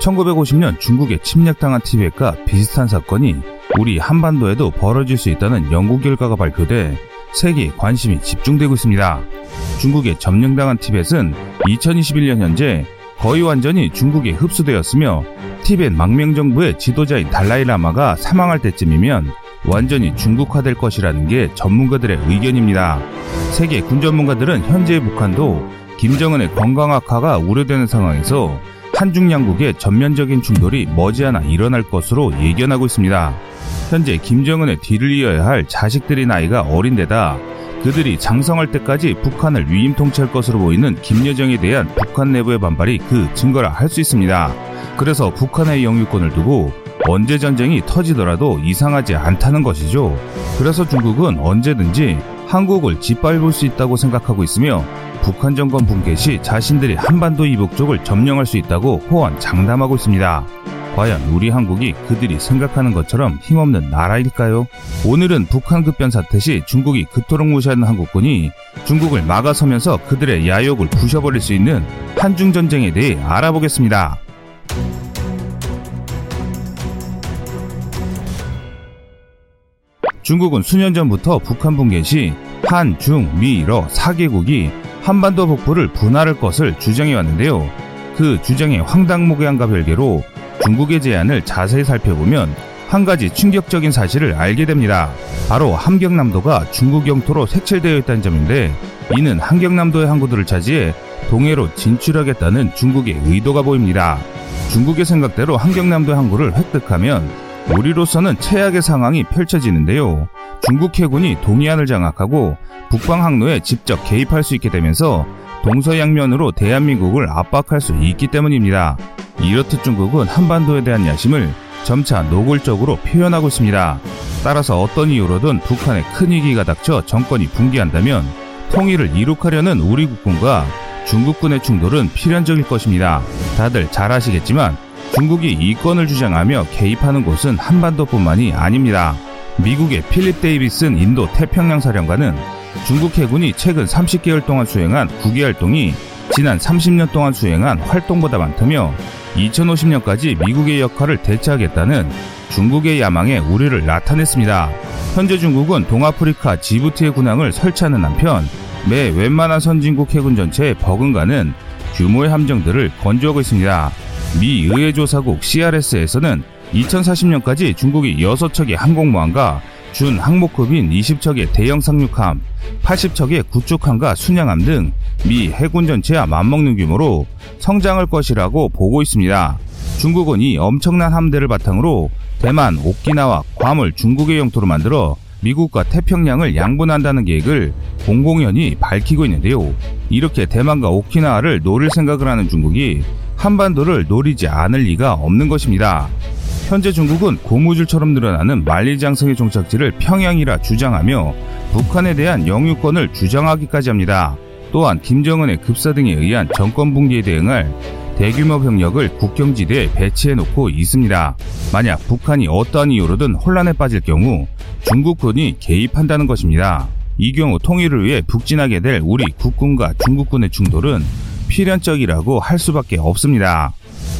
1950년 중국에 침략당한 티벳과 비슷한 사건이 우리 한반도에도 벌어질 수 있다는 연구 결과가 발표돼 세계에 관심이 집중되고 있습니다. 중국에 점령당한 티벳은 2021년 현재 거의 완전히 중국에 흡수되었으며 티벳 망명정부의 지도자인 달라이라마가 사망할 때쯤이면 완전히 중국화될 것이라는 게 전문가들의 의견입니다. 세계 군 전문가들은 현재 북한도 김정은의 건강 악화가 우려되는 상황에서 한중 양국의 전면적인 충돌이 머지않아 일어날 것으로 예견하고 있습니다. 현재 김정은의 뒤를 이어야 할 자식들의 나이가 어린 데다 그들이 장성할 때까지 북한을 위임 통치할 것으로 보이는 김여정에 대한 북한 내부의 반발이 그 증거라 할 수 있습니다. 그래서 북한의 영유권을 두고 언제 전쟁이 터지더라도 이상하지 않다는 것이죠. 그래서 중국은 언제든지 한국을 짓밟을 수 있다고 생각하고 있으며 북한 정권 붕괴 시 자신들이 한반도 이북 쪽을 점령할 수 있다고 호언 장담하고 있습니다. 과연 우리 한국이 그들이 생각하는 것처럼 힘없는 나라일까요? 오늘은 북한 급변 사태 시 중국이 그토록 무시하는 한국군이 중국을 막아서면서 그들의 야욕을 부셔버릴 수 있는 한중 전쟁에 대해 알아보겠습니다. 중국은 수년 전부터 북한 붕괴 시 한, 중, 미, 러 4개국이 한반도 북부를 분할할 것을 주장해 왔는데요. 그 주장의 황당무계함과 별개로 중국의 제안을 자세히 살펴보면 한 가지 충격적인 사실을 알게 됩니다. 바로 함경남도가 중국 영토로 색칠되어 있다는 점인데 이는 함경남도의 항구들을 차지해 동해로 진출하겠다는 중국의 의도가 보입니다. 중국의 생각대로 함경남도의 항구를 획득하면 우리로서는 최악의 상황이 펼쳐지는데요. 중국 해군이 동해안을 장악하고 북방 항로에 직접 개입할 수 있게 되면서 동서양면으로 대한민국을 압박할 수 있기 때문입니다. 이렇듯 중국은 한반도에 대한 야심을 점차 노골적으로 표현하고 있습니다. 따라서 어떤 이유로든 북한에 큰 위기가 닥쳐 정권이 붕괴한다면 통일을 이룩하려는 우리 국군과 중국군의 충돌은 필연적일 것입니다. 다들 잘 아시겠지만 중국이 이권을 주장하며 개입하는 곳은 한반도뿐만이 아닙니다. 미국의 필립 데이비슨 인도 태평양 사령관은 중국 해군이 최근 30개월 동안 수행한 국외 활동이 지난 30년 동안 수행한 활동보다 많다며 2050년까지 미국의 역할을 대체하겠다는 중국의 야망에 우려를 나타냈습니다. 현재 중국은 동아프리카 지부티의 군항을 설치하는 한편 매 웬만한 선진국 해군 전체에 버금가는 규모의 함정들을 건조하고 있습니다. 미 의회조사국 CRS에서는 2040년까지 중국이 6척의 항공모함과 준 항목급인 20척의 대형 상륙함, 80척의 구축함과 순양함 등 미 해군 전체와 맞먹는 규모로 성장할 것이라고 보고 있습니다. 중국은 이 엄청난 함대를 바탕으로 대만, 오키나와 괌을 중국의 영토로 만들어 미국과 태평양을 양분한다는 계획을 공공연히 밝히고 있는데요. 이렇게 대만과 오키나와를 노릴 생각을 하는 중국이 한반도를 노리지 않을 리가 없는 것입니다. 현재 중국은 고무줄처럼 늘어나는 만리장성의 종착지를 평양이라 주장하며 북한에 대한 영유권을 주장하기까지 합니다. 또한 김정은의 급사 등에 의한 정권 붕괴에 대응할 대규모 병력을 국경지대에 배치해 놓고 있습니다. 만약 북한이 어떠한 이유로든 혼란에 빠질 경우 중국군이 개입한다는 것입니다. 이 경우 통일을 위해 북진하게 될 우리 국군과 중국군의 충돌은 필연적이라고 할 수밖에 없습니다.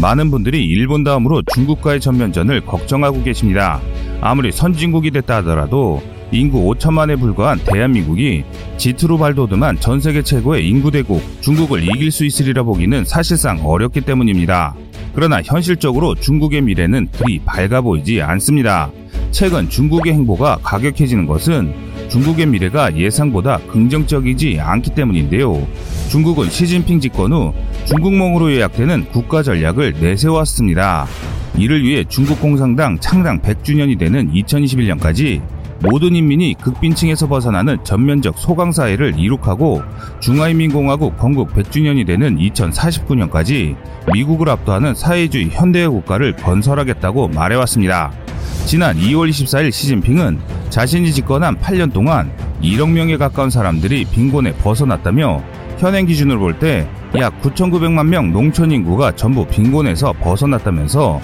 많은 분들이 일본 다음으로 중국과의 전면전을 걱정하고 계십니다. 아무리 선진국이 됐다 하더라도 인구 5천만에 불과한 대한민국이 지트로 발돋움한 전 세계 최고의 인구 대국 중국을 이길 수 있으리라 보기는 사실상 어렵기 때문입니다. 그러나 현실적으로 중국의 미래는 그리 밝아 보이지 않습니다. 최근 중국의 행보가 가격해지는 것은 중국의 미래가 예상보다 긍정적이지 않기 때문인데요. 중국은 시진핑 집권 후 중국몽으로 요약되는 국가 전략을 내세웠습니다. 이를 위해 중국 공산당 창당 100주년이 되는 2021년까지 모든 인민이 극빈층에서 벗어나는 전면적 소강 사회를 이룩하고 중화인민공화국 건국 100주년이 되는 2049년까지 미국을 압도하는 사회주의 현대화 국가를 건설하겠다고 말해왔습니다. 지난 2월 24일 시진핑은 자신이 집권한 8년 동안 1억 명에 가까운 사람들이 빈곤에 벗어났다며 현행 기준으로 볼 때 약 9,900만 명 농촌 인구가 전부 빈곤에서 벗어났다면서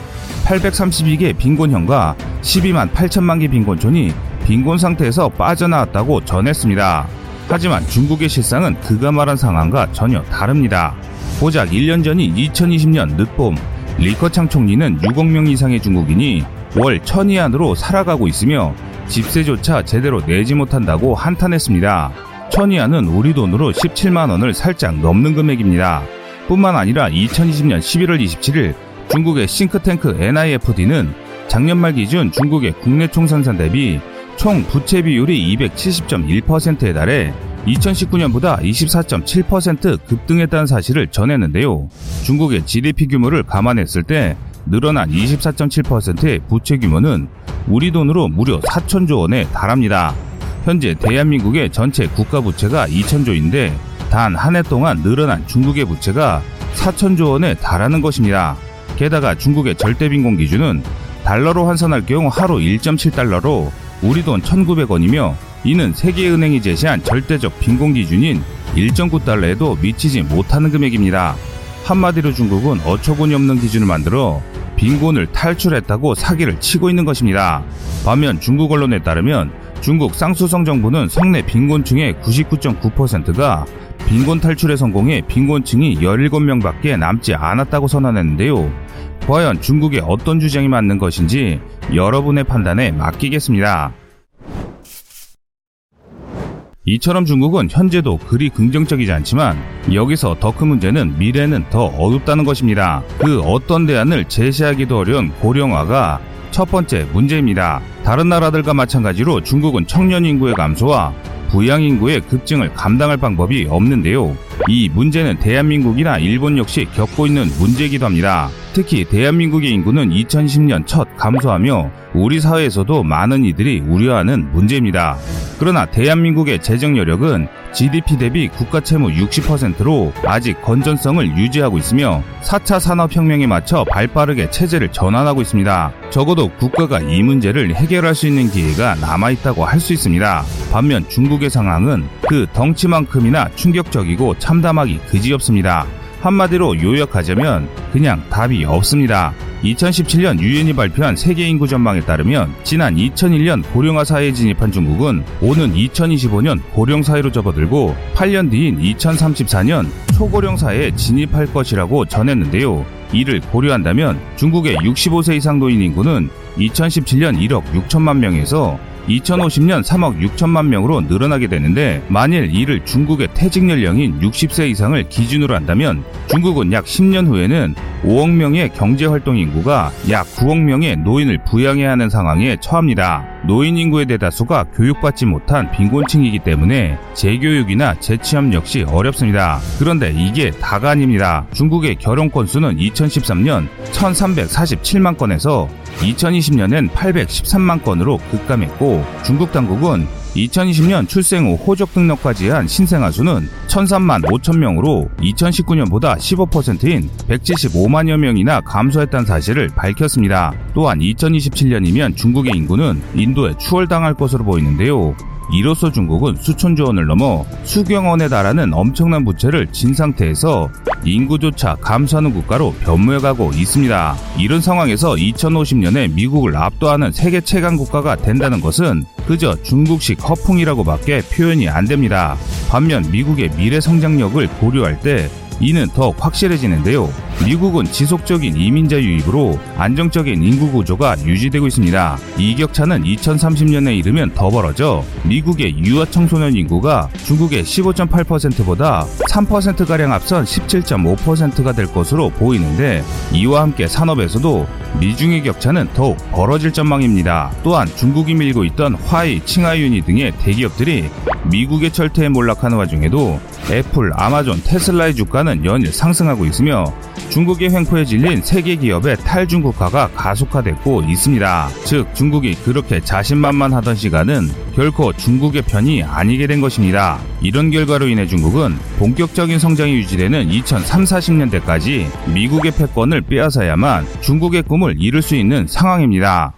832개 빈곤현과 12만 8천만 개 빈곤촌이 빈곤 상태에서 빠져나왔다고 전했습니다. 하지만 중국의 실상은 그가 말한 상황과 전혀 다릅니다. 고작 1년 전인 2020년 늦봄 리커창 총리는 6억 명 이상의 중국인이 월 천위안으로 살아가고 있으며 집세조차 제대로 내지 못한다고 한탄했습니다. 천위안은 우리 돈으로 17만 원을 살짝 넘는 금액입니다. 뿐만 아니라 2020년 11월 27일 중국의 싱크탱크 NIFD는 작년 말 기준 중국의 국내 총생산 대비 총 부채 비율이 270.1%에 달해 2019년보다 24.7% 급등했다는 사실을 전했는데요. 중국의 GDP 규모를 감안했을 때 늘어난 24.7%의 부채 규모는 우리 돈으로 무려 4천조 원에 달합니다. 현재 대한민국의 전체 국가 부채가 2천조인데 단 한 해 동안 늘어난 중국의 부채가 4천조 원에 달하는 것입니다. 게다가 중국의 절대 빈곤 기준은 달러로 환산할 경우 하루 1.7달러로 우리 돈 1,900원이며 이는 세계은행이 제시한 절대적 빈곤 기준인 1.9달러에도 미치지 못하는 금액입니다. 한마디로 중국은 어처구니 없는 기준을 만들어 빈곤을 탈출했다고 사기를 치고 있는 것입니다. 반면 중국 언론에 따르면 중국 쌍수성 정부는 성내 빈곤층의 99.9%가 빈곤 탈출에 성공해 빈곤층이 17명밖에 남지 않았다고 선언했는데요. 과연 중국의 어떤 주장이 맞는 것인지 여러분의 판단에 맡기겠습니다. 이처럼 중국은 현재도 그리 긍정적이지 않지만 여기서 더 큰 문제는 미래는 더 어둡다는 것입니다. 그 어떤 대안을 제시하기도 어려운 고령화가 첫 번째 문제입니다. 다른 나라들과 마찬가지로 중국은 청년 인구의 감소와 부양 인구의 급증을 감당할 방법이 없는데요. 이 문제는 대한민국이나 일본 역시 겪고 있는 문제이기도 합니다. 특히 대한민국의 인구는 2010년 첫 감소하며 우리 사회에서도 많은 이들이 우려하는 문제입니다. 그러나 대한민국의 재정 여력은 GDP 대비 국가 채무 60%로 아직 건전성을 유지하고 있으며 4차 산업혁명에 맞춰 발빠르게 체제를 전환하고 있습니다. 적어도 국가가 이 문제를 해결할 수 있는 기회가 남아있다고 할 수 있습니다. 반면 중국의 상황은 그 덩치만큼이나 충격적이고 참담하기 그지없습니다. 한마디로 요약하자면 그냥 답이 없습니다. 2017년 유엔이 발표한 세계 인구 전망에 따르면 지난 2001년 고령화 사회에 진입한 중국은 오는 2025년 고령 사회로 접어들고 8년 뒤인 2034년 초고령 사회에 진입할 것이라고 전했는데요. 이를 고려한다면 중국의 65세 이상 노인 인구는 2017년 1억 6천만 명에서 2050년 3억 6천만 명으로 늘어나게 되는데 만일 이를 중국의 퇴직 연령인 60세 이상을 기준으로 한다면 중국은 약 10년 후에는 5억 명의 경제활동 인구가 약 9억 명의 노인을 부양해야 하는 상황에 처합니다. 노인 인구의 대다수가 교육받지 못한 빈곤층이기 때문에 재교육이나 재취업 역시 어렵습니다. 그런데 이게 다가 아닙니다. 중국의 결혼 건수는 2013년 1347만 건에서 2020년엔 813만 건으로 급감했고 중국 당국은 2020년 출생 후 호적 등록까지 한 신생아 수는 1003만 5천 명으로 2019년보다 15%인 175만여 명이나 감소했다는 사실을 밝혔습니다. 또한 2027년이면 중국의 인구는 인도에 추월당할 것으로 보이는데요. 이로써 중국은 수천조 원을 넘어 수경 원에 달하는 엄청난 부채를 진 상태에서 인구조차 감소하는 국가로 변모해가고 있습니다. 이런 상황에서 2050년에 미국을 압도하는 세계 최강 국가가 된다는 것은 그저 중국식 허풍이라고밖에 표현이 안 됩니다. 반면 미국의 미래 성장력을 고려할 때 이는 더 확실해지는데요. 미국은 지속적인 이민자 유입으로 안정적인 인구 구조가 유지되고 있습니다. 이 격차는 2030년에 이르면 더 벌어져 미국의 유아 청소년 인구가 중국의 15.8%보다 3%가량 앞선 17.5%가 될 것으로 보이는데 이와 함께 산업에서도 미중의 격차는 더욱 벌어질 전망입니다. 또한 중국이 밀고 있던 화이, 칭하유니 등의 대기업들이 미국의 철퇴에 몰락하는 와중에도 애플, 아마존, 테슬라의 주가는 연일 상승하고 있으며 중국의 횡포에 질린 세계 기업의 탈중국화가 가속화됐고 있습니다. 즉 중국이 그렇게 자신만만하던 시간은 결코 중국의 편이 아니게 된 것입니다. 이런 결과로 인해 중국은 본격적인 성장이 유지되는 2030, 40년대까지 미국의 패권을 빼앗아야만 중국의 꿈을 이룰 수 있는 상황입니다.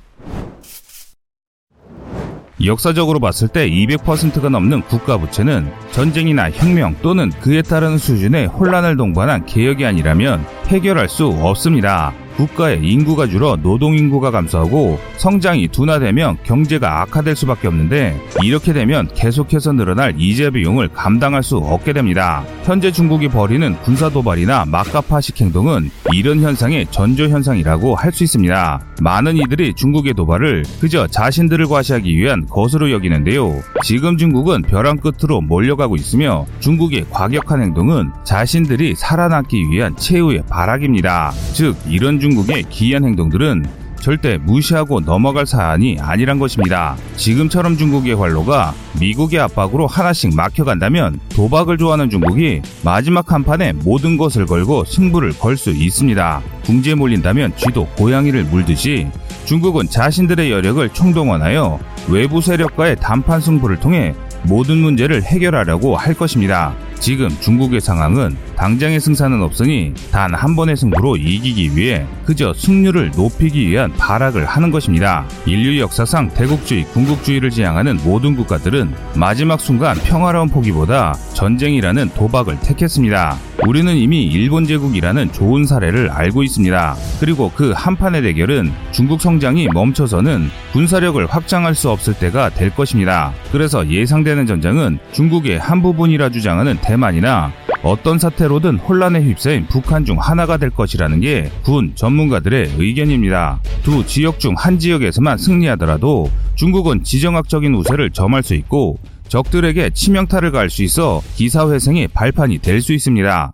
역사적으로 봤을 때 200%가 넘는 국가 부채는 전쟁이나 혁명 또는 그에 따르는 수준의 혼란을 동반한 개혁이 아니라면 해결할 수 없습니다. 국가의 인구가 줄어 노동인구가 감소하고 성장이 둔화되면 경제가 악화될 수밖에 없는데 이렇게 되면 계속해서 늘어날 이자 비용을 감당할 수 없게 됩니다. 현재 중국이 벌이는 군사 도발이나 막가파식 행동은 이런 현상의 전조 현상이라고 할 수 있습니다. 많은 이들이 중국의 도발을 그저 자신들을 과시하기 위한 것으로 여기는데요. 지금 중국은 벼랑 끝으로 몰려가고 있으며 중국의 과격한 행동은 자신들이 살아남기 위한 최후의 발악입니다. 즉 이런 중 국의 기이한 행동들은 절대 무시하고 넘어갈 사안이 아니란 것입니다. 지금처럼 중국의 활로가 미국의 압박으로 하나씩 막혀간다면 도박을 좋아하는 중국이 마지막 한 판에 모든 것을 걸고 승부를 걸 수 있습니다. 궁지에 몰린다면 쥐도 고양이를 물듯이 중국은 자신들의 여력을 총동원하여 외부 세력과의 단판 승부를 통해 모든 문제를 해결하려고 할 것입니다. 지금 중국의 상황은 당장의 승산은 없으니 단 한 번의 승부로 이기기 위해 그저 승률을 높이기 위한 발악을 하는 것입니다. 인류 역사상 대국주의, 군국주의를 지향하는 모든 국가들은 마지막 순간 평화로운 포기보다 전쟁이라는 도박을 택했습니다. 우리는 이미 일본 제국이라는 좋은 사례를 알고 있습니다. 그리고 그 한판의 대결은 중국 성장이 멈춰서는 군사력을 확장할 수 없을 때가 될 것입니다. 그래서 예상되는 전쟁은 중국의 한 부분이라 주장하는 대만이나 어떤 사태로든 혼란에 휩싸인 북한 중 하나가 될 것이라는 게 군 전문가들의 의견입니다. 두 지역 중 한 지역에서만 승리하더라도 중국은 지정학적인 우세를 점할 수 있고 적들에게 치명타를 가할 수 있어 기사회생의 발판이 될 수 있습니다.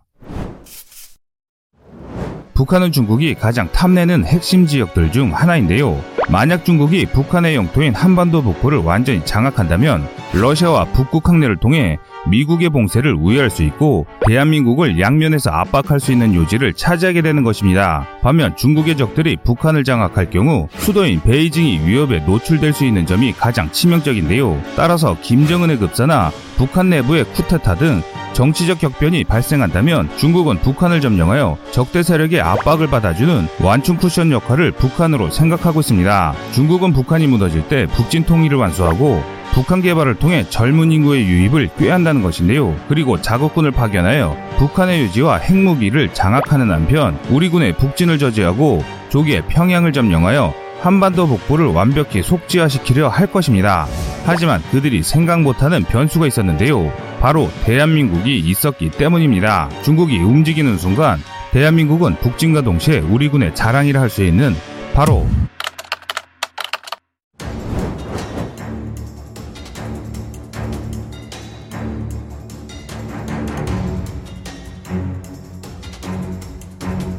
북한은 중국이 가장 탐내는 핵심 지역들 중 하나인데요. 만약 중국이 북한의 영토인 한반도 북부를 완전히 장악한다면 러시아와 북극 항내를 통해 미국의 봉쇄를 우회할 수 있고 대한민국을 양면에서 압박할 수 있는 요지를 차지하게 되는 것입니다. 반면 중국의 적들이 북한을 장악할 경우 수도인 베이징이 위협에 노출될 수 있는 점이 가장 치명적인데요. 따라서 김정은의 급사나 북한 내부의 쿠데타 등 정치적 격변이 발생한다면 중국은 북한을 점령하여 적대 세력의 압박을 받아주는 완충 쿠션 역할을 북한으로 생각하고 있습니다. 중국은 북한이 무너질 때 북진 통일을 완수하고 북한 개발을 통해 젊은 인구의 유입을 꾀한다는 것인데요. 그리고 자국군을 파견하여 북한의 유지와 핵무기를 장악하는 한편 우리 군의 북진을 저지하고 조기에 평양을 점령하여 한반도 북부를 완벽히 속지화시키려 할 것입니다. 하지만 그들이 생각 못하는 변수가 있었는데요. 바로 대한민국이 있었기 때문입니다. 중국이 움직이는 순간 대한민국은 북진과 동시에 우리 군의 자랑이라 할 수 있는 바로